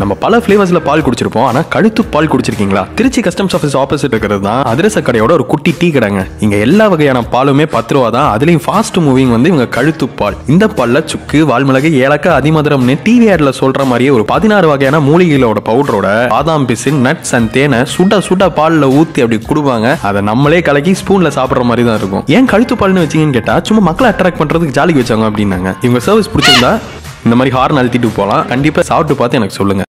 நம்ம பல ஃப்ளேவர்ஸில் பால் குடிச்சிருப்போம் ஆனால் கழுத்து பால் குடிச்சிருக்கீங்களா? திருச்சி கஸ்டம்ஸ் ஆஃபீஸ் ஆப்போசிட் இருக்கிறது தான் அதிரச கடையோட ஒரு குட்டி டீ கடைங்க. இங்கே எல்லா வகையான பாலுமே பத்து ரூபா தான். அதுலேயும் ஃபாஸ்ட் மூவிங் வந்து இவங்க கழுத்து பால். இந்த பாலில் சுக்கு வால்மிளகு ஏலக்காய் அதிமதுரம்னு டிவி ஆட்ல சொல்கிற மாதிரியே ஒரு பதினாறு வகையான மூலிகைகளோட பவுடரோட பாதாம் பிசின் நட்ஸ் அண்ட் தேனை சுட சுட பாலில் ஊற்றி அப்படி கொடுப்பாங்க. அதை நம்மளே கலக்கி ஸ்பூனில் சாப்பிட்ற மாதிரி தான் இருக்கும். ஏன் கழுத்து பால்னு வச்சீங்கன்னு கேட்டா சும்மா மக்களை அட்ராக்ட் பண்ணுறதுக்கு ஜாலிக்கு வச்சாங்க அப்படின்னாங்க. இவங்க சர்வீஸ் பிடிச்சிருந்தா இந்த மாதிரி ஹார்ன் அழுத்திட்டு போகலாம் கண்டிப்பாக சாப்பிட்டு பார்த்து எனக்கு சொல்லுங்கள்